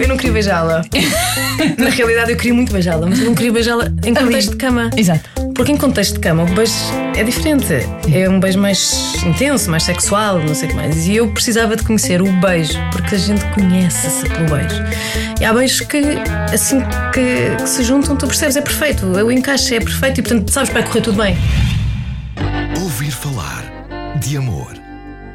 Eu não queria beijá-la. Na realidade, eu queria muito beijá-la, mas eu não queria beijá-la em contexto de cama. Exato. Porque em contexto de cama, o beijo é diferente. É um beijo mais intenso, mais sexual, não sei o que mais. E eu precisava de conhecer o beijo, porque a gente conhece-se pelo beijo. E há beijos que, assim que, que se juntam, tu percebes, é perfeito. O encaixe é perfeito e, portanto, sabes que vai correr tudo bem. Ouvir falar de amor.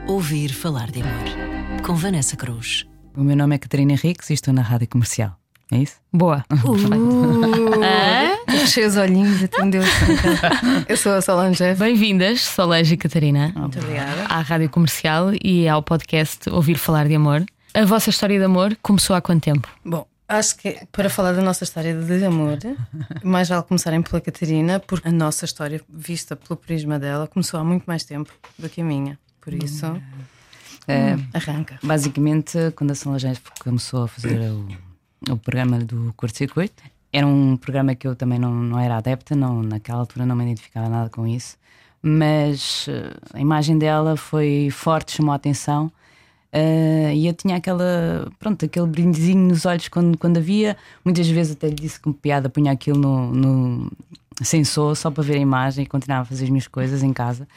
Ouvir falar de amor. Com Vanessa Cruz. O meu nome é Catarina Henriques e estou na rádio comercial. É isso? Boa. Fechei os olhinhos atendeu. Eu sou a Solange. Bem-vindas, Solange e Catarina, Muito obrigada. à Rádio Comercial e ao podcast Ouvir Falar de Amor. A vossa história de amor começou há quanto tempo? Bom, acho que para falar da nossa história de amor, mais vale começarem pela Catarina, porque a nossa história, vista pelo prisma dela, começou há muito mais tempo do que a minha. Por isso, É, arranca. basicamente, quando a Solange começou a fazer o, o programa do curto-circuito, era um programa que eu também não, não era adepta, não, naquela altura não me identificava nada com isso, mas eh, a imagem dela foi forte, chamou a atenção. eh, e eu tinha aquela, pronto, aquele brilhozinho nos olhos quando, quando havia. Muitas vezes até lhe disse com piada, punha aquilo no, no sensor só para ver a imagem e continuava a fazer as minhas coisas em casa.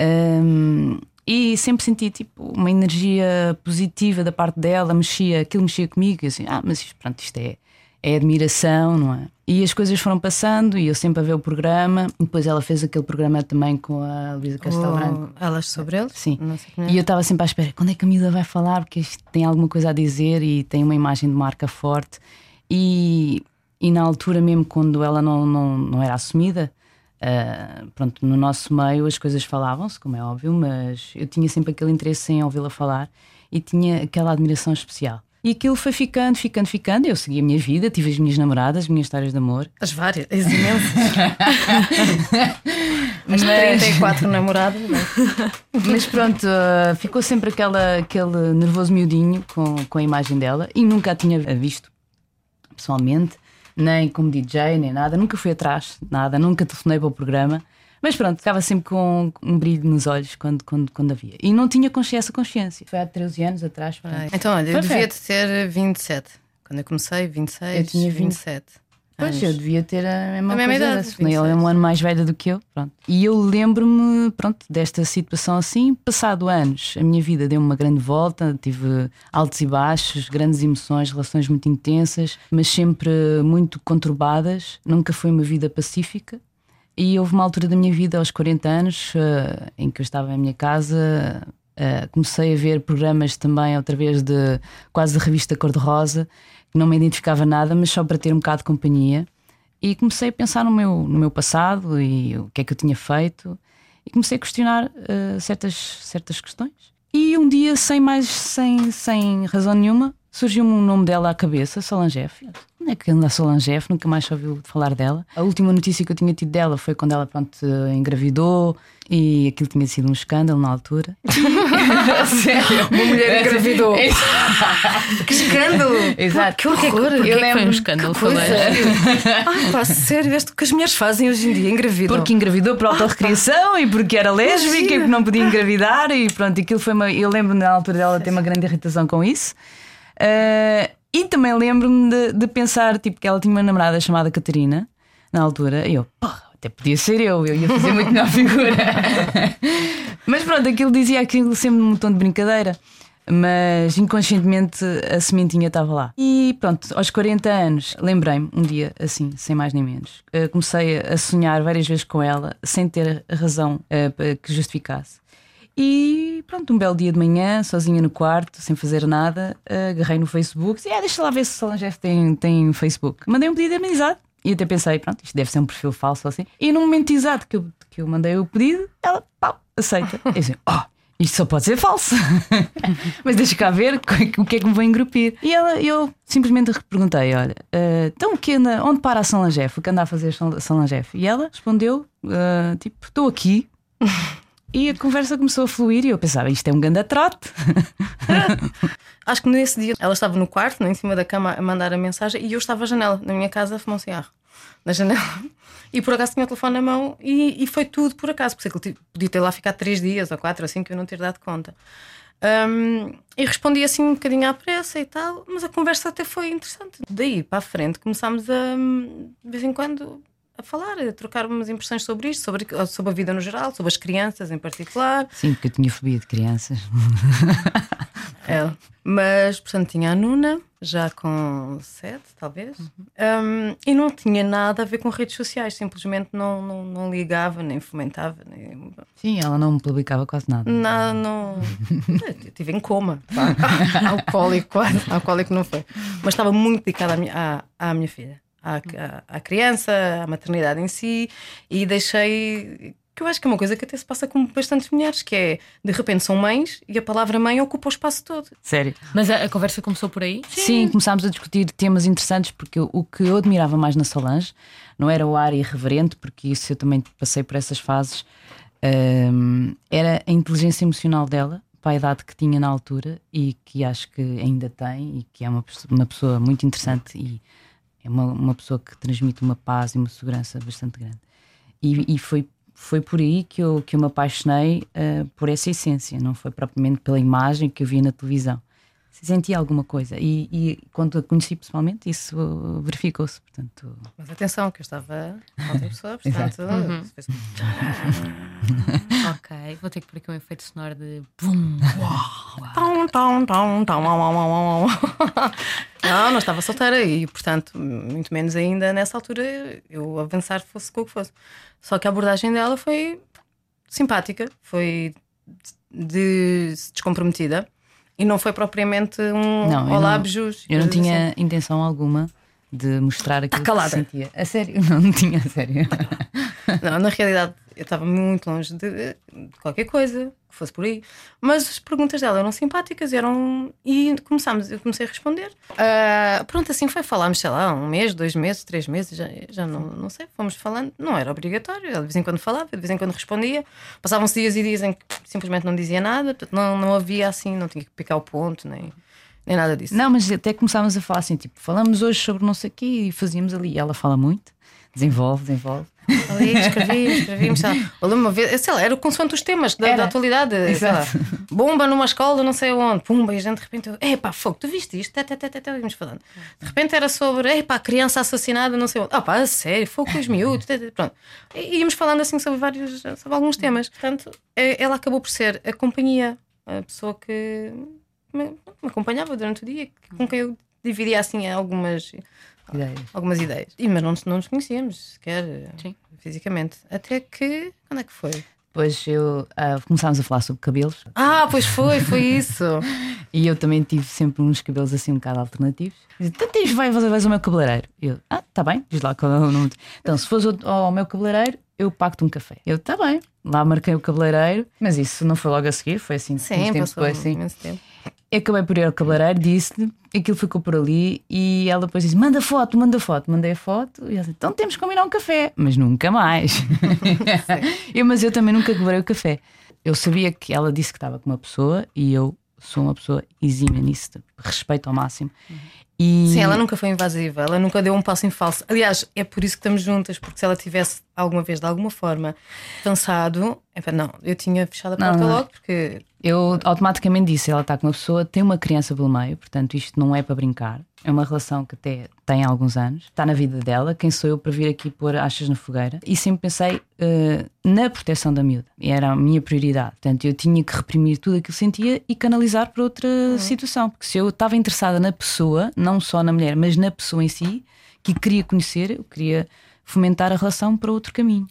Um, e sempre senti tipo uma energia positiva da parte dela, mexia, aquilo mexia comigo, e assim, ah, mas isto, pronto, isto é, é admiração, não é? E as coisas foram passando e eu sempre a ver o programa. Depois ela fez aquele programa também com a Luísa Castelo Branco. O Elas sobre eles? Sim. É. E eu estava sempre à espera, quando é que a miúda vai falar? Porque isto tem alguma coisa a dizer e tem uma imagem de marca forte. E, e na altura, mesmo quando ela não, não, não era assumida, ah, pronto, no nosso meio as coisas falavam-se, como é óbvio, mas eu tinha sempre aquele interesse em ouvi-la falar e tinha aquela admiração especial. E aquilo foi ficando, ficando, ficando. Eu segui a minha vida, tive as minhas namoradas, as minhas histórias de amor. As várias, as imensas. As 34 namoradas. é? Mas pronto, ah, ficou sempre aquela, aquele nervoso miudinho com, com a imagem dela e nunca a tinha visto pessoalmente, nem como DJ, nem nada. Nunca fui atrás, nada, nunca telefonei para o programa. Mas pronto, ficava sempre com um brilho nos olhos quando, quando, quando havia. E não tinha consciência, consciência. Foi há 13 anos atrás. portanto. Então, olha, eu Perfeito. devia ter 27. Quando eu comecei, 26, Eu tinha 20. 27. Pois eu devia ter a mesma, A mesma idade, Ele é 26. um ano mais velho do que eu. Pronto. E eu lembro-me pronto, desta situação assim. Passado anos, a minha vida deu uma grande volta. Tive altos e baixos, grandes emoções, relações muito intensas, mas sempre muito conturbadas. Nunca foi uma vida pacífica. E houve uma altura da minha vida, aos 40 anos, eh, em que eu estava em minha casa. eh, comecei a ver programas também, outra vez, de quase de revista cor-de-rosa, não me identificava nada, mas só para ter um bocado de companhia. E comecei a pensar no meu, no meu passado e o que é que eu tinha feito. E comecei a questionar eh, certas, certas questões. E um dia, sem mais, sem, sem razão nenhuma, surgiu-me o nome dela à cabeça, Solange F. É que anda a Solange F? Nunca mais ouviu falar dela. A última notícia que eu tinha tido dela foi quando ela pronto, engravidou e aquilo tinha sido um escândalo na altura. Sério? Uma mulher engravidou. que escândalo! Exato. Que horror! Eu que foi um lembro- escândalo. Solange? Ah, pá, sério, veste o que as mulheres fazem hoje em dia? Engravidam. Porque engravidou por autorrecriação e porque era lésbica e porque não podia engravidar e pronto, aquilo foi uma. Eu lembro na altura dela ter uma grande irritação com isso. Ah, e também lembro-me de, de pensar tipo, que ela tinha uma namorada chamada Catarina na altura, e eu, porra, até podia ser eu, eu ia fazer muito melhor figura. Mas pronto, aquilo dizia aquilo sempre num tom de brincadeira. Mas inconscientemente a sementinha estava lá. E pronto, aos 40 anos, lembrei-me, um dia assim, sem mais nem menos, eh, comecei a sonhar várias vezes com ela, sem ter razão eh, que justificasse. E pronto, um belo dia de manhã, sozinha no quarto, sem fazer nada, eh, agarrei no Facebook e ah, deixa lá ver se Solange F tem, tem Facebook. Mandei um pedido de amizade. E até pensei, pronto, isto deve ser um perfil falso assim. E no momento exato que eu, que eu mandei o pedido, ela, pau, aceita. Eu disse, oh, isto só pode ser falso. Mas deixa cá ver o que é que me vou engrupir. E ela, eu simplesmente perguntei: olha, eh, então o que anda, onde para a São Langef? O que anda a fazer a São Langef? E ela respondeu: eh, tipo, estou aqui. E a conversa começou a fluir e eu pensava, isto é um ganda trote. Acho que nesse dia ela estava no quarto, né, em cima da cama, a mandar a mensagem e eu estava à janela, na minha casa, a fumar um cigarro. Na janela. E por acaso tinha o telefone na mão e, e foi tudo por acaso, porque aquilo tipo, podia ter lá ficado três dias ou quatro, assim, que eu não ter dado conta. Um, e respondi assim um bocadinho à pressa e tal, mas a conversa até foi interessante. Daí para a frente começámos a, de vez em quando, a falar, a trocar umas impressões sobre isto, sobre, sobre a vida no geral, sobre as crianças em particular. Sim, porque eu tinha fobia de crianças. É. Mas, portanto, tinha a Nuna, já com sete, talvez, um, e não tinha nada a ver com redes sociais, simplesmente não, não, não ligava, nem fomentava, nem. Sim, ela não publicava quase nada. Nada, não. Eu estive em coma, alcoólico, quase. Alcoólico não foi. Mas estava muito dedicada à minha, à, à minha filha, à, à, à criança, à maternidade em si, e deixei que eu acho que é uma coisa que até se passa com bastantes mulheres, que é de repente são mães e a palavra mãe ocupa o espaço todo. Sério. Mas a, a conversa começou por aí? Sim. Sim, começámos a discutir temas interessantes, porque o que eu admirava mais na Solange não era o ar irreverente, porque isso eu também passei por essas fases, um, era a inteligência emocional dela. Para a idade que tinha na altura e que acho que ainda tem, e que é uma, uma pessoa muito interessante e é uma, uma pessoa que transmite uma paz e uma segurança bastante grande. E, e foi foi por aí que eu, que eu me apaixonei uh, por essa essência, não foi propriamente pela imagem que eu via na televisão. Senti alguma coisa e, e quando a conheci pessoalmente, isso verificou-se. Portanto... Mas atenção, que eu estava com outra pessoa, portanto. Uhum. ok, vou ter que pôr aqui um efeito sonoro de bum. Não, não estava solteira e, portanto, muito menos ainda nessa altura eu avançar fosse com o que fosse. Só que a abordagem dela foi simpática, foi de descomprometida e não foi propriamente um não, olá, beijos. Eu não tinha assim. intenção alguma de mostrar aquilo calada. que sentia. A sério? Não, não tinha, a sério. Não, na realidade eu estava muito longe de, qualquer coisa que fosse por aí. Mas as perguntas dela eram simpáticas eram e começámos, eu comecei a responder. Uh, pronto, assim foi. Falámos, sei lá, um mês, dois meses, três meses, já, já não, não sei, fomos falando. Não era obrigatório, ela de vez em quando falava, de vez em quando respondia. Passavam-se dias e dias em que simplesmente não dizia nada, não, não havia assim, não tinha que picar o ponto, nem nem nada disso. Não, mas até começámos a falar assim, tipo, falamos hoje sobre não sei o quê e fazíamos ali. Ela fala muito, desenvolve, desenvolve. Ali, escrevi, escrevíamos. Uma vez, sei lá, era consoante os temas da, da atualidade. bomba numa escola, não sei onde. Pumba, e a gente de repente, é pá, fogo, tu viste isto? Até, até, até, íamos falando. De repente era sobre, é pá, criança assassinada, não sei onde. Ah, pá, sério, fogo com os miúdos. Pronto. E íamos falando assim sobre vários, sobre alguns temas. Portanto, é, ela acabou por ser a companhia, a pessoa que me, me acompanhava durante o dia, com quem eu dividia assim algumas ideias. Algumas ideias. E, mas não, não nos conhecíamos sequer Sim. fisicamente. Até que. Quando é que foi? Depois eu uh, começámos a falar sobre cabelos. Ah, pois foi, foi isso. e eu também tive sempre uns cabelos assim um bocado alternativos. Então tens, vai, vais ao meu cabeleireiro. Eu, ah, tá bem, diz lá qual é o nome. Então, se fores ao, ao meu cabeleireiro, eu pago-te um café. Eu, tá bem. Lá marquei o cabeleireiro, mas isso não foi logo a seguir, foi assim, Sim, tempo depois. Sim, tempo acabei por ir ao cabeleireiro, disse-lhe, aquilo ficou por ali e ela depois disse: manda foto, manda foto, mandei a foto e ela disse: então temos que combinar um café, mas nunca mais. eu, mas eu também nunca quebrei o café. Eu sabia que ela disse que estava com uma pessoa e eu sou uma pessoa exímia nisso, respeito ao máximo. Uhum. E... Sim, ela nunca foi invasiva, ela nunca deu um passo em falso. Aliás, é por isso que estamos juntas, porque se ela tivesse alguma vez, de alguma forma, cansado, é não, eu tinha fechado a porta não, não. logo, porque eu automaticamente disse: ela está com uma pessoa, tem uma criança pelo meio, portanto, isto não é para brincar. É uma relação que até tem alguns anos, está na vida dela. Quem sou eu para vir aqui pôr achas na fogueira? E sempre pensei uh, na proteção da miúda, e era a minha prioridade. Portanto, eu tinha que reprimir tudo aquilo que sentia e canalizar para outra uhum. situação, porque se eu estava interessada na pessoa, não só na mulher, mas na pessoa em si, que queria conhecer, eu queria fomentar a relação para outro caminho.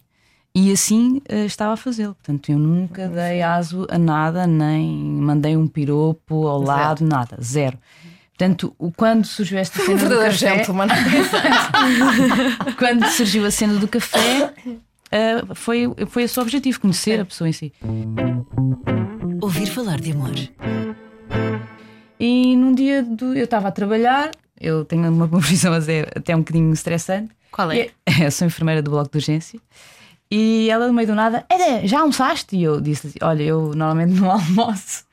E assim uh, estava a fazê-lo. Portanto, eu nunca dei aso a nada, nem mandei um piropo ao lado, Zero. nada. Zero. Portanto, quando surgiu esta cena do café. quando surgiu a cena do café, uh, foi, foi esse o objetivo, conhecer a pessoa em si. Ouvir falar de amor. E num dia do, eu estava a trabalhar, eu tenho uma profissão até um bocadinho estressante. Qual é? Eu sou enfermeira do bloco de urgência. E ela, no meio do nada, Eda, já almoçaste? E eu disse Olha, eu normalmente não almoço.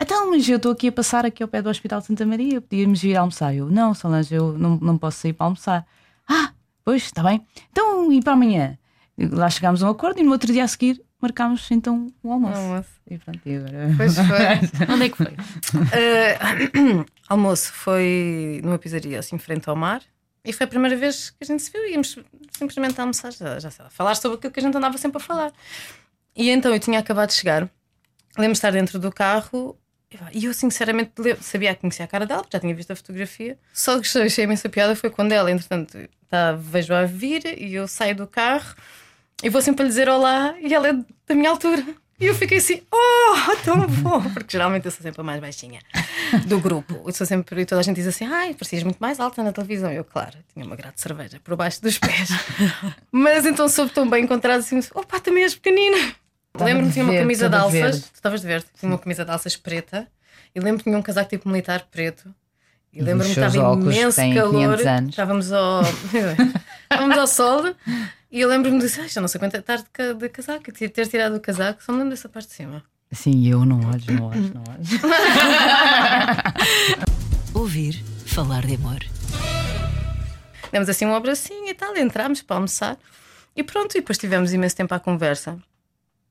Então, mas eu estou aqui a passar aqui ao pé do Hospital de Santa Maria, podíamos vir almoçar. Eu, não, Solange, eu não, não posso sair para almoçar. Ah, pois, está bem. Então, e para amanhã? Lá chegámos a um acordo e no outro dia a seguir marcámos então o almoço. Almoço. E pronto, e agora. Pois foi. Onde é que foi? Uh, almoço foi numa pizzaria assim, frente ao mar. E foi a primeira vez que a gente se viu. Íamos simplesmente almoçar, já, já sei lá, falar sobre aquilo que a gente andava sempre a falar. E então eu tinha acabado de chegar, lembro-me de estar dentro do carro e eu sinceramente sabia que conhecia a cara dela, porque já tinha visto a fotografia. Só que achei imensa piada foi quando ela, entretanto, tá, vejo-a vir e eu saio do carro e vou sempre lhe dizer olá e ela é da minha altura. E eu fiquei assim, oh, tão bom! Porque geralmente eu sou sempre a mais baixinha do grupo. Eu sou sempre, e toda a gente diz assim, ai, parecias muito mais alta na televisão. Eu, claro, tinha uma grade de cerveja por baixo dos pés. Mas então soube tão bem encontrar assim, opa, também és pequenina. Lembro-me de que tinha uma camisa de alças, tu estavas de verde, tinha uma camisa de alças preta, e lembro-me que tinha um casaco tipo militar preto. E lembro-me que estava óculos imenso têm calor. 500 anos. Estávamos ao, estávamos ao sol e eu lembro-me de dizer, "Ai, já não sei quanto é tarde de, ca- de casaco, e ter tirado o casaco, só me lembro dessa parte de cima. Sim, eu não olho, não olho, não olho. Ouvir falar de amor. Demos assim um abracinho e tal, entramos para almoçar e pronto, e depois tivemos imenso tempo à conversa,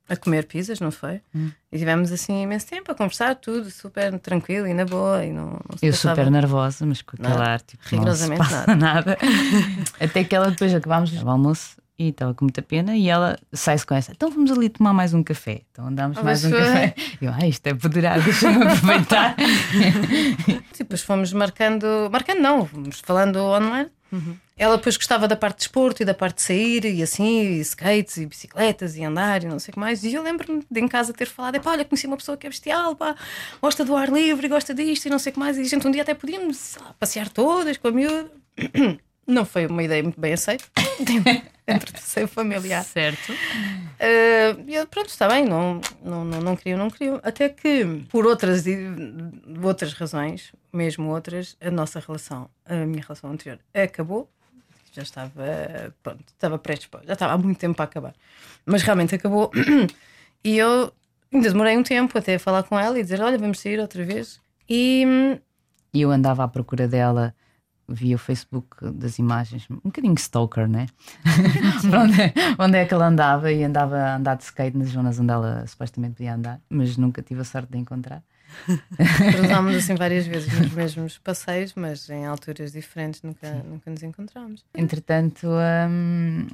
a comer pizzas, não foi? Hum. E tivemos assim imenso tempo a conversar, tudo super tranquilo e na boa. E não, não Eu passava- super nervosa, mas com aquele Nada. ar, tipo, Rigorosamente passa nada. Até que ela depois acabámos o almoço e estava com muita pena e ela sai-se com essa. Então vamos ali tomar mais um café. Então andámos Ah, mais um foi. café. Eu, ah, isto é poderado, deixa-me aproveitar. E depois fomos marcando, marcando não, fomos falando online. Ela depois gostava da parte de desporto e da parte de sair e assim, e skates e bicicletas e andar e não sei o que mais. E eu lembro-me de em casa ter falado: "Epá, olha, conheci uma pessoa que é bestial, pá, gosta do ar livre, gosta disto e não sei o que mais. E a gente um dia até podíamos lá, passear todas com a miúda. Não foi uma ideia muito bem aceita dentro do seio familiar. Certo. Uh, e eu, pronto, está bem, não, não, não, não queriam, não queriam. Até que, por outras, outras razões, mesmo outras, a nossa relação, a minha relação anterior, acabou. Já estava, pronto, estava prestes, para- já estava há muito tempo para acabar. Mas realmente acabou. E eu ainda demorei um tempo até a falar com ela e dizer: Olha, vamos sair outra vez. E hum, eu andava à procura dela via o Facebook das imagens, um bocadinho stalker, né? Onde, é, onde é que ela andava e andava a andar de skate nas zonas onde ela supostamente podia andar, mas nunca tive a sorte de encontrar. cruzámos assim várias vezes nos mesmos passeios, mas em alturas diferentes, nunca, nunca nos encontramos. Entretanto, hum,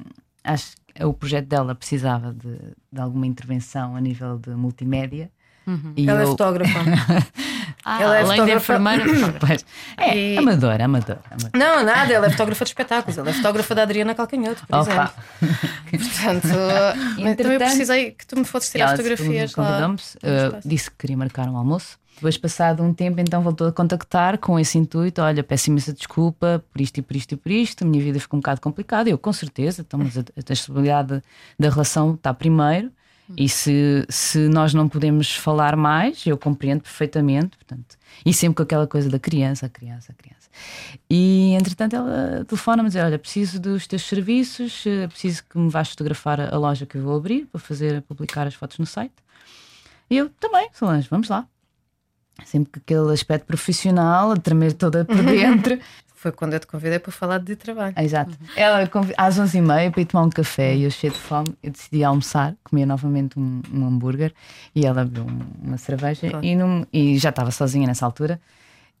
acho que o projeto dela precisava de, de alguma intervenção a nível de multimédia. E Ela é eu- fotógrafa. Ah, Ela é além de fotógrafa. enfermeira, fotógrafa. Pois, é, E- amadora, amadora. amadora. Não, nada, ela é fotógrafa de espetáculos, ela é fotógrafa da Adriana Calcanhoto, por Opa. exemplo. Portanto, também Entretanto- precisei que tu me fosses tirar fotografias lá. uh, disse que queria marcar um almoço. Depois, passado um tempo, então voltou a contactar com esse intuito: olha, peço imensa desculpa por isto e por isto e por isto, a minha vida ficou um bocado complicada. Eu, com certeza, então, mas a, a estabilidade da relação está primeiro. E se, se nós não podemos falar mais, eu compreendo perfeitamente. Portanto, e sempre com aquela coisa da criança, a criança, a criança. E entretanto ela telefona-me dizer: Olha, preciso dos teus serviços, eh, preciso que me vás fotografar a a loja que eu vou abrir para fazer, publicar as fotos no site. E eu também, Solange, vamos lá. Sempre com aquele aspecto profissional, a tremer toda por dentro. Foi quando eu te convidei para falar de trabalho. Exato. Ela convi- às 11h30 para ir tomar um café e eu cheio de fome, eu decidi almoçar, comer novamente um, um hambúrguer e ela abriu um- uma cerveja Claro. e, não- e já estava sozinha nessa altura.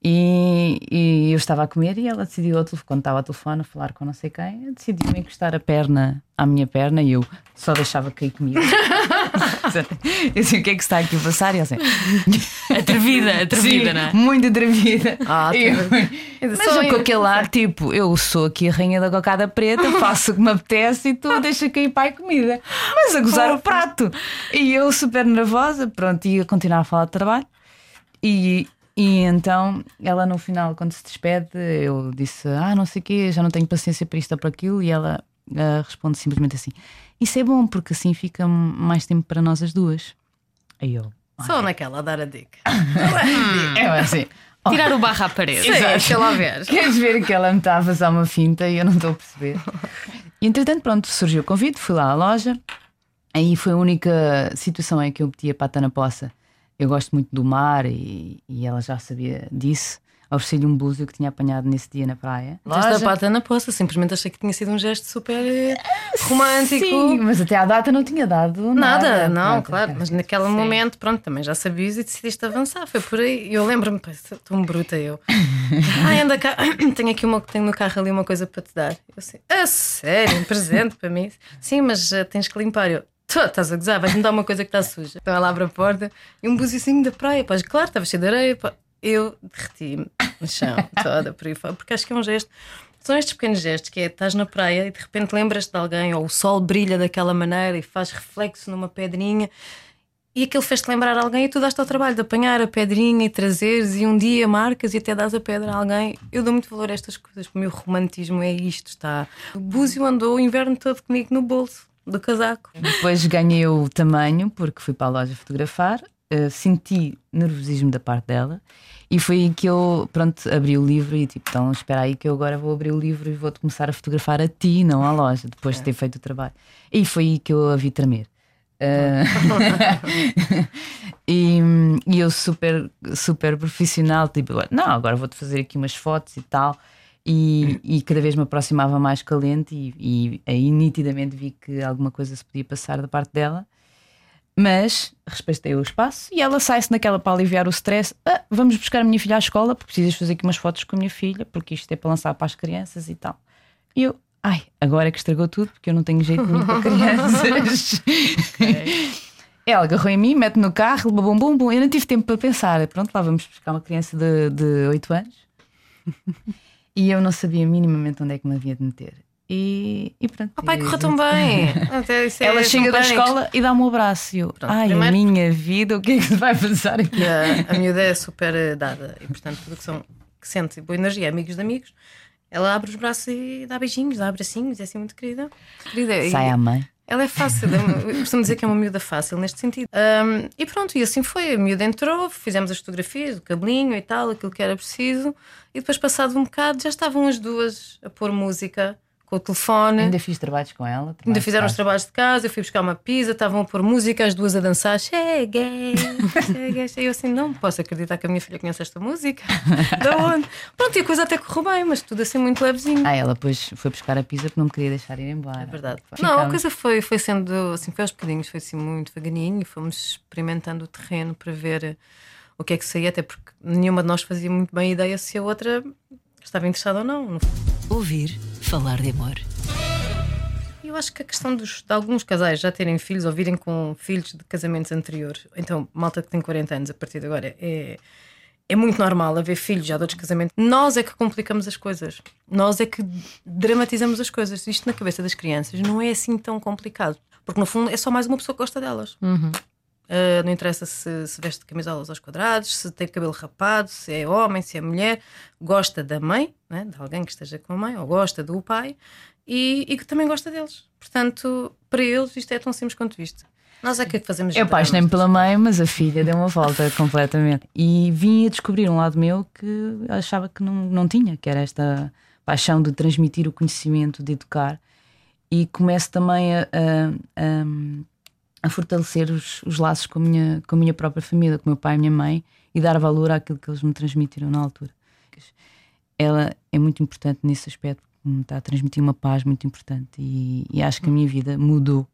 E, e eu estava a comer e ela decidiu, quando estava ao telefone a falar com não sei quem, decidiu encostar a perna à minha perna e eu só deixava cair comigo. eu disse: O que é que está aqui a passar? E ela assim, Atrevida, atrevida, Sim, não é? Muito atrevida. Ah, eu- mas só eu com aquele ar, tipo, eu sou aqui a rainha da cocada preta, faço o que me apetece e tu deixa cair pai comida. Mas a gozar o prato. E eu super nervosa, pronto, ia continuar a falar de trabalho. E, e então ela no final, quando se despede, eu disse: Ah, não sei o quê, já não tenho paciência para isto ou para aquilo. E ela ah, responde simplesmente assim: Isso é bom, porque assim fica mais tempo para nós as duas. Aí eu. Só naquela a dar a dica. É assim. "Oh, Tirar o barro à parede. Sim, deixa lá ver. Queres ver que ela me está a fazer uma finta e eu não estou a perceber? E entretanto, pronto, surgiu o convite, fui lá à loja. Aí foi a única situação em que eu meti a pata na poça. Eu gosto muito do mar e, e ela já sabia disso. ofereci-lhe um búzio que tinha apanhado nesse dia na praia. Deste a pata na poça, simplesmente achei que tinha sido um gesto super eh, romântico. Sim, mas até à data não tinha dado nada. Nada, não, claro, mas naquele momento, pronto, também já sabias e decidiste avançar. Foi por aí. Eu lembro-me, sou tão bruta eu. Ai, anda cá, tenho aqui uma, tenho no carro ali uma coisa para te dar. Eu assim, a sério, um presente para mim? Sim, mas eh, tens que limpar. Eu, tu estás a gozar, vais-me dar uma coisa que está suja. Então ela abre a porta e um buziozinho da praia, pá, claro, estava cheio de areia, pá. Eu derreti-me no chão, toda por aí fora, porque acho que é um gesto. São estes pequenos gestos que é estás na praia e de repente lembras-te de alguém, ou o sol brilha daquela maneira e faz reflexo numa pedrinha, e aquilo fez-te lembrar alguém e tu daste ao trabalho de apanhar a pedrinha e trazeres, e um dia marcas e até dás a pedra a alguém. Eu dou muito valor a estas coisas, o meu romantismo é isto. Está. O búzio andou o inverno todo comigo no bolso do casaco. Depois ganhei o tamanho, porque fui para a loja fotografar, eh, senti nervosismo da parte dela e foi aí que eu, pronto, abri o livro e tipo, então espera aí que eu agora vou abrir o livro e vou-te começar a fotografar a ti, não à loja, depois de ter feito o trabalho. E foi aí que eu a vi tremer. Eh, e, e eu super, super profissional, tipo, não, agora vou-te fazer aqui umas fotos e tal. E, e cada vez me aproximava mais calente e, e aí nitidamente vi que alguma coisa se podia passar da parte dela. Mas respeitei o espaço e ela sai-se naquela para aliviar o stress. "Ah, vamos buscar a minha filha à escola porque precisas fazer aqui umas fotos com a minha filha, porque isto é para lançar para as crianças e tal. E eu, ai, agora é que estragou tudo porque eu não tenho jeito nenhum para crianças. Ela agarrou em mim, mete no carro, bum, bum, bum. Eu não tive tempo para pensar. Pronto, lá vamos buscar uma criança de, de 8 anos. E eu não sabia minimamente onde é que me havia de meter. E, e pronto. Oh, pai, e- correu tão bem. É Ela chega da escola e dá-me um abraço. E eu, ai, primeiro- a minha vida, o que é que se vai passar aqui? E a, a miúda é super eh, dada e, portanto, tudo que, são, que sente boa energia, amigos de amigos, ela abre os braços e dá beijinhos, dá abracinhos, é assim muito querida. querida. E Sai à mãe. Ela é fácil, eu costumo dizer que é uma miúda fácil neste sentido. Ahm, e pronto, e assim foi. A miúda entrou, fizemos as fotografias, o cabelinho e tal, aquilo que era preciso, e depois, passado um bocado, já estavam as duas a pôr música com o telefone. Ainda fiz trabalhos com ela. Ainda trabalhos fizeram de os trabalhos de casa, eu fui buscar uma pizza, estavam a pôr música, as duas a dançar. Cheguei, cheguei, cheguei. Eu assim, não posso acreditar que a minha filha conhece esta música. Da onde? Pronto, e a coisa até correu bem, mas tudo assim muito levezinho. Ah, ela depois foi buscar a pizza porque não me queria deixar ir embora. É verdade. Ficámos- Não, a coisa foi, foi sendo assim, foi aos bocadinhos, foi assim muito devagarinho e fomos experimentando o terreno para ver o que é que saía, até porque nenhuma de nós fazia muito bem ideia se a outra estava interessada ou não. Ouvir falar de amor. Eu acho que a questão dos, de alguns casais já terem filhos ou virem com filhos de casamentos anteriores, então, malta que tem 40 anos a partir de agora, é, é muito normal haver filhos já de outros casamentos. Nós é que complicamos as coisas, nós é que dramatizamos as coisas. Isto na cabeça das crianças não é assim tão complicado, porque no fundo é só mais uma pessoa que gosta delas. Uh, não interessa se, se veste camisolas aos quadrados, se tem cabelo rapado, se é homem, se é mulher, gosta da mãe, né, de alguém que esteja com a mãe, ou gosta do pai, e, e que também gosta deles. Portanto, para eles isto é tão simples quanto isto. Nós é que fazemos Eu apaixonei-me pela mãe, mas a filha deu uma volta completamente. E vim a descobrir um lado meu que achava que não, não tinha, que era esta paixão de transmitir o conhecimento, de educar. E começo também a, a- a- a fortalecer os, os laços com a, minha, com a minha própria família, com o meu pai e minha mãe, e dar valor àquilo que eles me transmitiram na altura. Ela é muito importante nesse aspecto, me está a transmitir uma paz muito importante. E, e acho que a minha vida mudou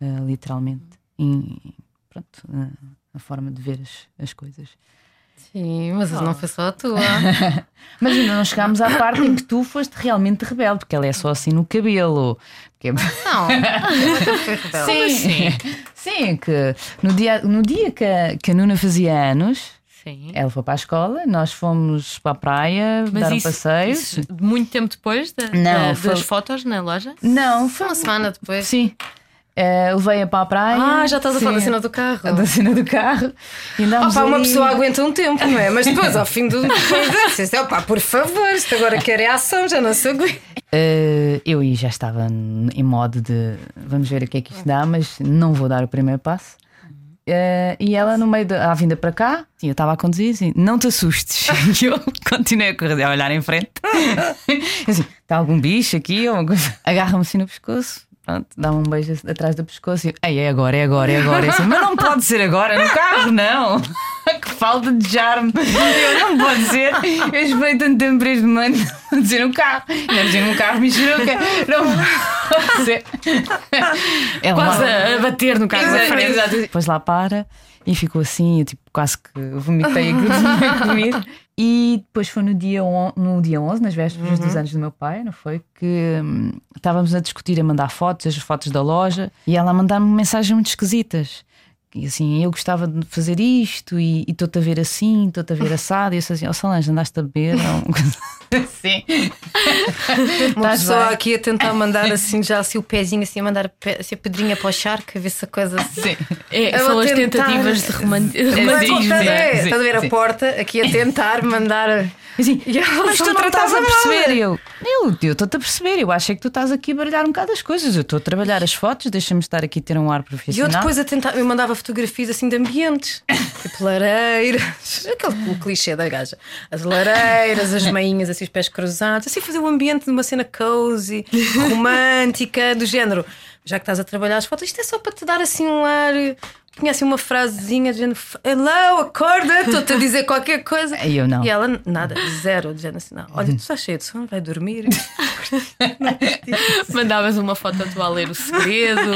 uh, literalmente em, pronto, uh, a forma de ver as, as coisas. Sim, mas não foi só a tua. Mas ainda não chegámos à parte em que tu foste realmente rebelde, porque ela é só assim no cabelo. Porque é- Não, nunca foi rebelde. Sim, sim, que no dia, no dia que, a, que a Nuna fazia anos, Sim. ela foi para a escola, nós fomos para a praia, dar um passeio. isso muito tempo depois da- Não, da- foi- das fotos na loja? Não, foi Uma semana depois. Sim. Eh, Levei-a para a praia. Ah, já estás a falar da cena do carro. Da cena do carro. E andámos Opa, uma pessoa aguenta um tempo, não é? Mas depois, ao fim do. Disse, opá, por favor, isto agora quer é ação, já não se aguenta. Eh, eu já estava em modo de vamos ver o que é que isto dá, mas não vou dar o primeiro passo. Eh, e ela, no meio da vinda para cá, eu estava a conduzir assim: não te assustes. E eu continuei a correr, a olhar em frente. assim, está algum bicho aqui? Agarra-me assim no pescoço, pronto, dá-me um beijo atrás do pescoço e Ei, é agora, é agora, é agora. Assim, mas não pode ser agora, no carro, não. que falta de charme. Eu não pode ser. Eu esperei tanto tempo para este momento dizer um carro. Não dizer um carro, me churuca. Não pode ser. Ela Quase a bater no carro da Exato, frente. exato. Depois lá para e ficou assim, eu, tipo, quase que vomitei aquilo que tinha comido. E depois foi no dia, on- no dia 11, nas vésperas dos anos do meu pai, não foi? Que hum, estávamos a discutir, a mandar fotos, as fotos da loja, e ela a mandar-me mensagens muito esquisitas. E assim, eu gostava de fazer isto e estou-te a ver assim, estou-te a ver assado. E eu disse assim: Ó Solange, andaste a beber? Ou assim. Uma Estás pessoa bem? aqui a tentar mandar assim, já assim o pezinho, assim, a mandar assim, a pedrinha para o charco, a ver se a coisa. Sim. É, são as tentar- tentativas de roman- romantismo. Estás a ver? sim, Estás a ver sim. a porta aqui a tentar mandar. Assim, E mas tu não estás a perceber. Eu eu estou-te a perceber. Eu acho é que tu estás aqui a baralhar um bocado as coisas. Eu estou a trabalhar as fotos, deixa-me estar aqui a ter um ar E eu profissional. depois a tentar, eu mandava fotografias assim de ambientes, tipo lareiras, aquele clichê da gaja, as lareiras, as meinhas, assim, os pés cruzados, assim fazer o ambiente de uma cena cozy, romântica, do género. Já que estás a trabalhar as fotos, isto é só para te dar assim um ar. Tinha assim uma frasezinha de género, hello, acorda, estou-te a dizer qualquer coisa. E eu não. E ela, nada, zero, de género assim, não. Olha, tu estás cheio de sono, vai dormir. Mandavas uma foto tua a ler o segredo.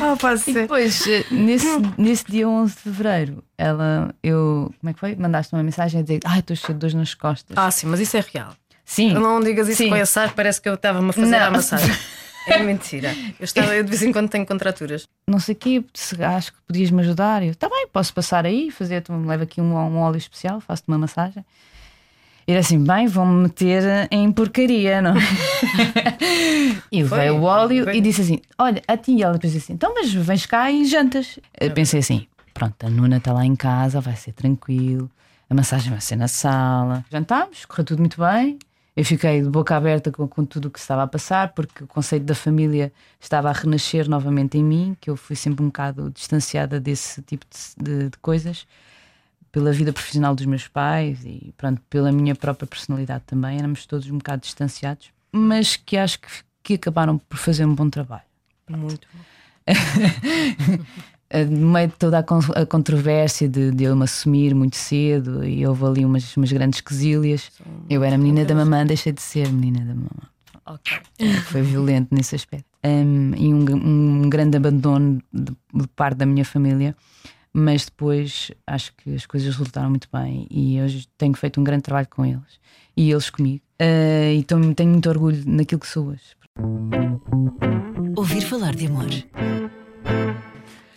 Ah, pode E depois, eh, nesse, nesse dia 11 de fevereiro, ela, eu, como é que foi? Mandaste uma mensagem a dizer: Ai, estou cheio de dores nas costas. Ah, sim, mas isso é real. Sim. Não digas isso Sim. com esse ar, parece que eu estava-me a fazer Não. a massagem. É mentira. Eu, estava, eu de vez em quando tenho contraturas. não sei o quê, se acho que podias me ajudar. Eu, tá bem, posso passar aí, fazer, tu leva aqui um, um óleo especial, faço-te uma massagem. E era assim, bem, vão-me meter em porcaria, não? e Foi, veio o óleo foi. e disse assim: Olha, a ti, e ela depois disse assim: Então, mas vens cá e jantas. Eu pensei assim: Pronto, a Nuna está lá em casa, vai ser tranquilo, a massagem vai ser na sala. Jantámos, correu tudo muito bem. Eu fiquei de boca aberta com, com tudo o que estava a passar, porque o conceito da família estava a renascer novamente em mim, que eu fui sempre um bocado distanciada desse tipo de, de- de coisas, pela vida profissional dos meus pais e pronto, pela minha própria personalidade também. Éramos todos um bocado distanciados, mas que acho que, que acabaram por fazer um bom trabalho. Muito. Eh, No meio de toda a, con- a controvérsia de, de eu me assumir muito cedo e houve ali umas, umas grandes quesilhas. Eu era menina da mamã, deixei de ser menina da mamã. Ok. Foi violento nesse aspecto. Um, e um, um grande abandono de, de parte da minha família. Mas depois acho que as coisas resultaram muito bem e hoje tenho feito um grande trabalho com eles e eles comigo. Uh, e tô- tenho muito orgulho naquilo que sou hoje. Ouvir falar de amor.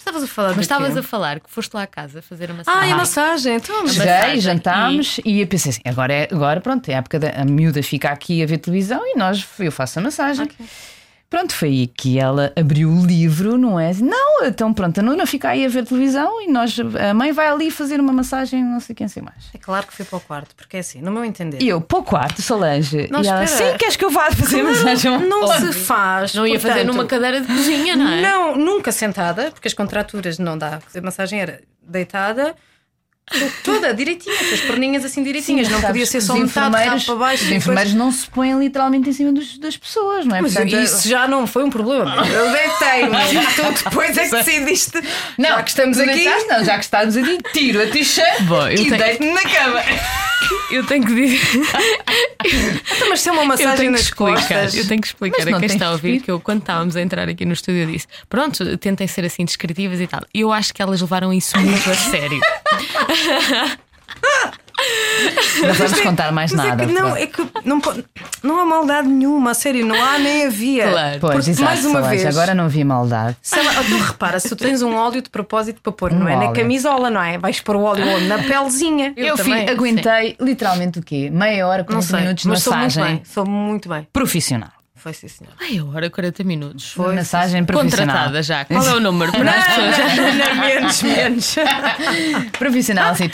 Estavas a falar Mas estavas a falar que foste lá à casa fazer a massagem. Ah, e a massagem. Então, mas- Cheguei, jantámos e... eu pensei assim: agora, é, agora pronto, é a época da a miúda fica aqui a ver televisão e nós, eu faço a massagem. Pronto, foi aí que ela abriu o livro, não é? Não, então pronto, a Nuna fica aí a ver televisão e nós, a mãe vai ali fazer uma massagem, não sei quem sei mais. É claro que fui para o quarto, porque é assim, no meu entender. E eu, para o quarto, Solange. Não, e ela, espera. sim, queres que eu vá fazer massagem? Não se faz. Não ia fazer portanto, numa cadeira de cozinha, não é? Não, nunca sentada, porque as contraturas não dá. Fazer massagem era deitada, toda direitinha, com as perninhas assim direitinhas. não sabes, podia ser só metade enfermeiros- para baixo. Os enfermeiros não se põem literalmente em cima dos- das pessoas, não é? Mas Portanto, isso já não foi um problema. Eu deitei-me. tu depois é que decidiste. já que estamos aqui. deitaste, não, já que estamos aqui, tiro a t-shirt e tenho- deito-me na cama. Eu tenho que dizer. Então, mas se é uma Eu massagem nas explicar, costas. eu tenho que explicar a quem está a ouvir que eu, quando estávamos a entrar aqui no estúdio, eu disse: Pronto, tentem ser assim descritivas e tal. Eu acho que elas levaram isso muito a sério. Não vamos contar mais Mas nada. é que não, é que não, não há maldade nenhuma, a sério, não há nem havia. Claro. Pois, Porque, exato, mais uma vez. agora não vi maldade. Se ela- então repara, se tu tens um óleo de propósito para pôr, Um não é na óleo. camisola, não é? Vais pôr o óleo onde? Na pelezinha. Eu, fi- também. aguentei literalmente o quê? Meia hora, Não 40 sei, minutos de mas sou muito massagem bem. Sou muito bem. profissional. Foi sim, senhor. Ai, a hora 40 minutos. Foi, massagem profissional. Contratada já. Qual é o número para as pessoas? menos, menos. profissional, assim.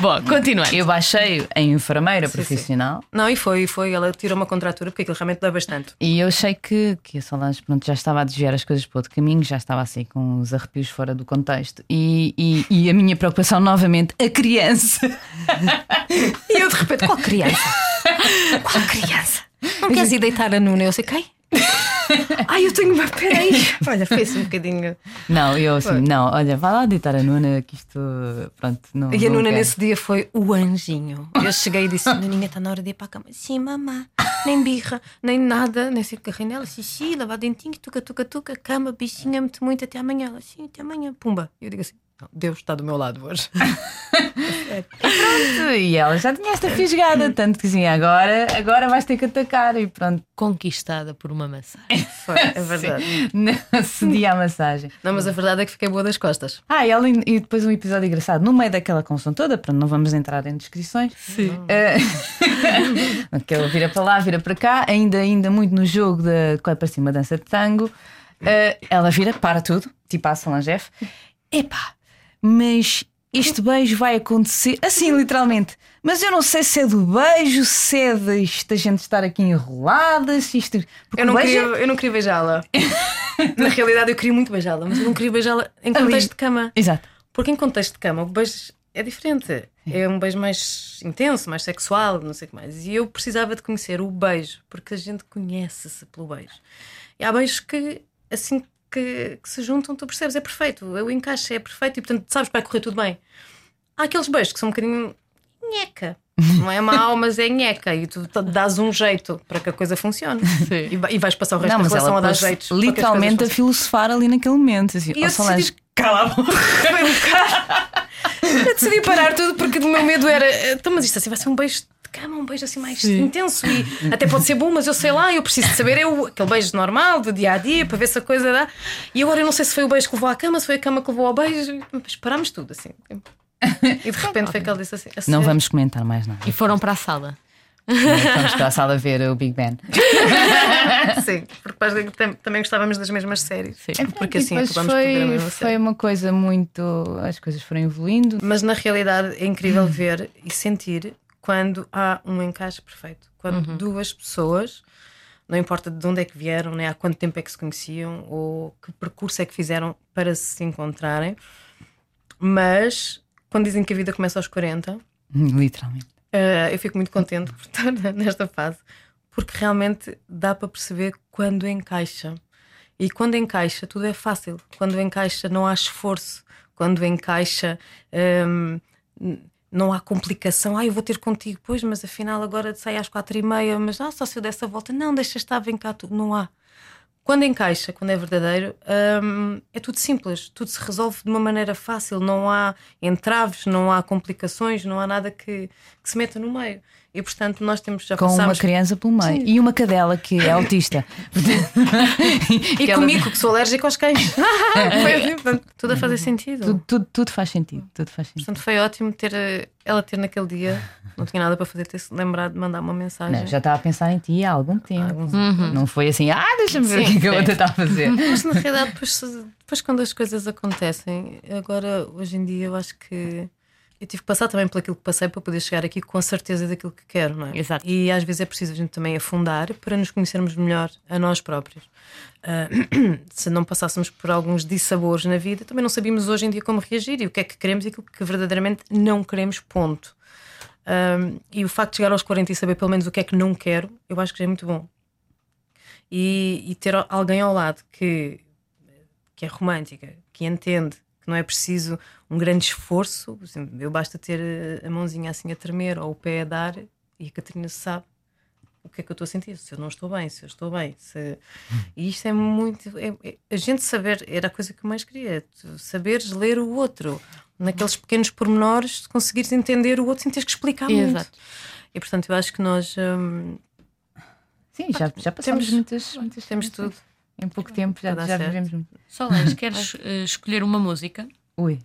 Bom, continua. Eu baixei em enfermeira profissional Não, e foi, foi. Ela tirou uma contratura porque aquilo realmente dá bastante. e eu achei que, que a Solange pronto, já estava a desviar as coisas para outro caminho, já estava assim com os arrepios fora do contexto. E, e, e a minha preocupação, novamente, a criança. E eu de repente, qual criança? Qual criança? Não queres ir deitar a Nuna? Eu sei quem? Ai, eu tenho uma. Peraí. Olha, fez um bocadinho. Não, eu assim, não, olha, vai lá deitar a Nuna, que isto. Pronto, não. E a Nuna nesse dia foi o anjinho. Eu cheguei e disse: Nuninha, está na hora de ir para a cama. Sim, mamã. Nem birra, nem nada, nem sei o que. Nela, xixi, lavar dentinho, tuca, tuca, tuca, cama, bichinha, muito, muito, até amanhã. Ela, sim, até amanhã. Pumba. E eu digo assim: não, Deus está do meu lado hoje. E ela já tinha esta fisgada, tanto que assim, agora, agora vais ter que atacar e pronto. Conquistada por uma massagem. Foi, é verdade. Cedia a massagem. Não, mas a verdade é que fiquei boa das costas. Ah, e, ela, e depois um episódio engraçado, no meio daquela confusão toda, pronto, não vamos entrar em descrições. Sim. Eh, que ela vira para lá, vira para cá, ainda, ainda muito no jogo da Corre para cima dança de tango. Eh, ela vira, para tudo, tipo a Solange F. Epá, mas este beijo vai acontecer assim, literalmente. Mas eu não sei se é do beijo, se é da gente estar aqui enrolada, se isto. Porque Eu não, beijo queria, eu não queria beijá-la. Na realidade, eu queria muito beijá-la, mas eu não queria beijá-la em Ali. contexto de cama. Exato. Porque em contexto de cama, o beijo é diferente. É um beijo mais intenso, mais sexual, não sei o que mais. E eu precisava de conhecer o beijo, porque a gente conhece-se pelo beijo. E há beijos que, assim que, que se juntam, tu percebes, é perfeito. O encaixe é perfeito e, portanto, sabes que vai correr tudo bem. Há aqueles beijos que são um bocadinho nheca. Não é mau, mas é nheca. E tu dás um jeito para que a coisa funcione. Sim. E, vai- vais passar o resto Não, da mas relação ela a dar jeitos. literalmente a filosofar ali naquele momento. Assim, E eu "Oh, Solange, decidi- cala a boca. Foi um bocado. Eu decidi parar tudo porque o meu medo era. Então, mas isto assim vai ser um beijo de cama, um beijo assim mais intenso e até pode ser bom, mas eu sei lá, eu preciso de saber. Eu, aquele beijo normal do dia a dia para ver se a coisa dá. E agora eu não sei se foi o beijo que levou à cama, se foi a cama que levou ao beijo. Mas parámos tudo assim. E de repente foi que ele disse assim: "A Não sério?" vamos comentar mais nada. E foram para a sala. Vamos para a sala ver o Big Ben. Sim, porque também gostávamos das mesmas séries. Sim. Porque E assim acabamos por ver a foi, mesma foi série. uma coisa muito. As coisas foram evoluindo. Mas na realidade é incrível ver e sentir quando há um encaixe perfeito. Quando duas pessoas, não importa de onde é que vieram, nem há quanto tempo é que se conheciam, ou que percurso é que fizeram para se encontrarem, mas quando dizem que a vida começa aos 40, Literalmente. eh, eu fico muito contente por estar nesta fase, porque realmente dá para perceber quando encaixa. E quando encaixa, tudo é fácil. Quando encaixa, não há esforço. Quando encaixa, hum, n- não há complicação. Ah, eu vou ter contigo, pois, mas afinal agora sai às quatro e meia. Mas ah, só se eu dessa volta, não, deixa estar, vem cá, tudo. Não há. Quando encaixa, quando é verdadeiro, hum, é tudo simples, tudo se resolve de uma maneira fácil, não há entraves, não há complicações, não há nada que, que se meta no meio. E portanto, nós temos já Com uma criança pelo meio. E uma cadela que é autista. E comigo, que sou alérgico aos cães. assim, portanto, tudo a fazer sentido. Tudo, tudo, tudo faz sentido. Tudo faz sentido. Portanto, foi ótimo ter eh, ela ter naquele dia, não tinha nada para fazer, ter-se lembrado de mandar uma mensagem. Não, já estava a pensar em ti há algum tempo. Não foi assim, ah, deixa-me ver o que é que a outra está a fazer. Mas na realidade, depois, depois quando as coisas acontecem, agora hoje em dia eu acho que eu tive que passar também por aquilo que passei para poder chegar aqui com a certeza daquilo que quero, não é? Exato. E às vezes é preciso a gente também afundar para nos conhecermos melhor a nós próprios. Ah, se não passássemos por alguns dissabores na vida, também não sabíamos hoje em dia como reagir e o que é que queremos e aquilo que verdadeiramente não queremos, ponto. Um, e o facto de chegar aos 40 e saber pelo menos o que é que não quero, eu acho que já é muito bom. E, e ter alguém ao lado que, que é romântica, que entende não é preciso um grande esforço, eu basta ter eh, a mãozinha assim a tremer ou o pé a dar e a Catarina sabe o que é que eu estou a sentir, se eu não estou bem, se eu estou bem. Se... E isto é muito. é- é- a gente saber, era a coisa que eu mais queria, saberes ler o outro, naqueles pequenos pormenores, conseguires entender o outro sem teres que explicar muito. Exato. E portanto, eu acho que nós hum, Sim, já, já passamos Temos- muitas, muitas temos tudo. Em pouco tempo já, já vivemos muito. Solange, queres eh, escolher uma música Ui,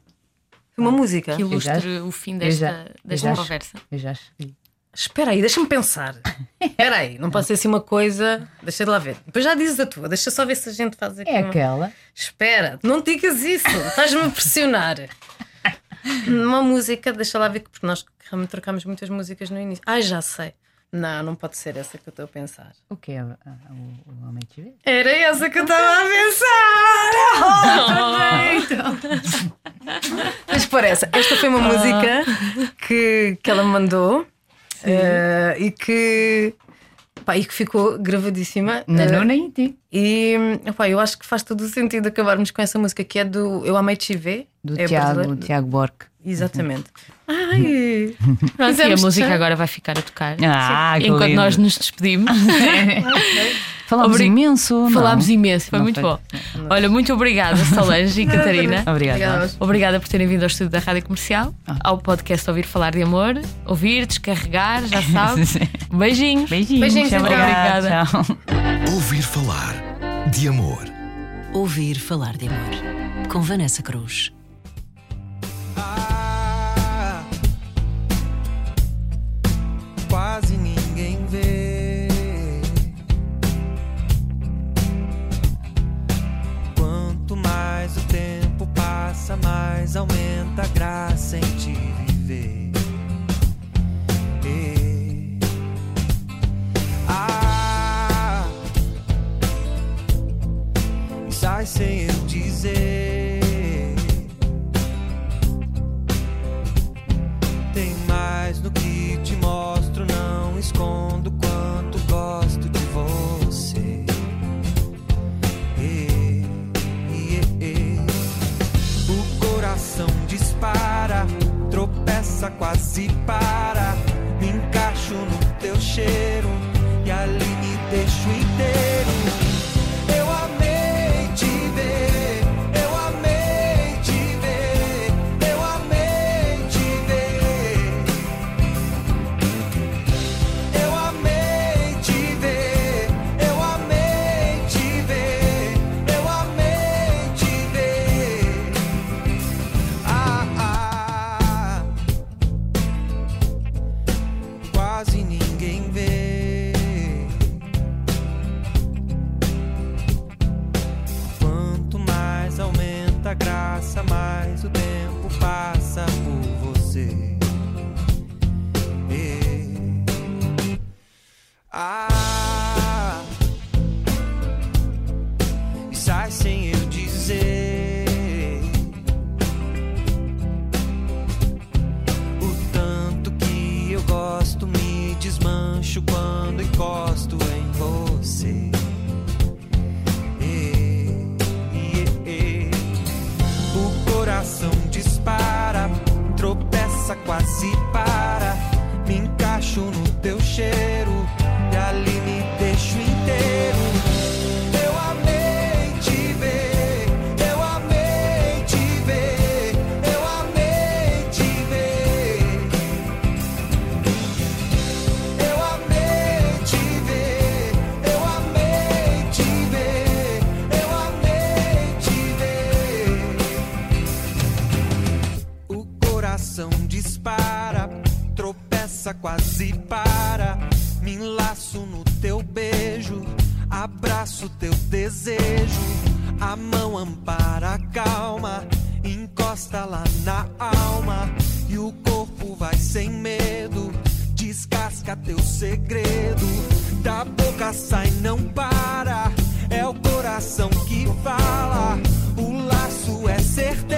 Uma música. que ilustre o fim eu já- desta, eu desta já- conversa? eu já escolhi. Espera aí, deixa-me pensar. Espera aí, não pode ser assim uma coisa. Deixa de lá ver. Depois já dizes a tua, deixa só ver se a gente faz aqui. É uma- aquela. Espera, não digas isso, estás-me a pressionar. Uma música, deixa lá ver, porque nós realmente trocámos muitas músicas no início. Ai, já sei. Não, não pode ser essa que eu estou a pensar. O que é o, o homem que vê? Era essa que eu estava a pensar! Oh, Mas por essa, esta foi uma oh. música que, que ela me mandou uh, e que. Pá, e que ficou gravadíssima na nona eh, em ti. E opa, eu acho que faz todo o sentido acabarmos com essa música que é do Eu Amei Te Ver. Do é Tiago, Tiago Borque. Exatamente. Ai! Pronto, e a música agora vai ficar a tocar. Ah, sim, enquanto lindo. nós nos despedimos. Falámos Obrig... imenso. Falámos imenso, foi não muito foi. bom. Não. Olha, muito obrigada, Solange e Catarina. Obrigada. Obrigada por terem vindo ao estúdio da Rádio Comercial, ah. ao podcast Ouvir Falar de Amor, ouvir, descarregar, já sabe Beijinhos. Beijinhos. Beijinhos, obrigada. Tchau. Ouvir falar de amor. Ouvir falar de amor. Com Vanessa Cruz. coração dispara, tropeça, quase para. Me encaixo no teu cheiro e ali me deixo inteiro. nunca sai, não para. É o coração que fala, o laço é certeza.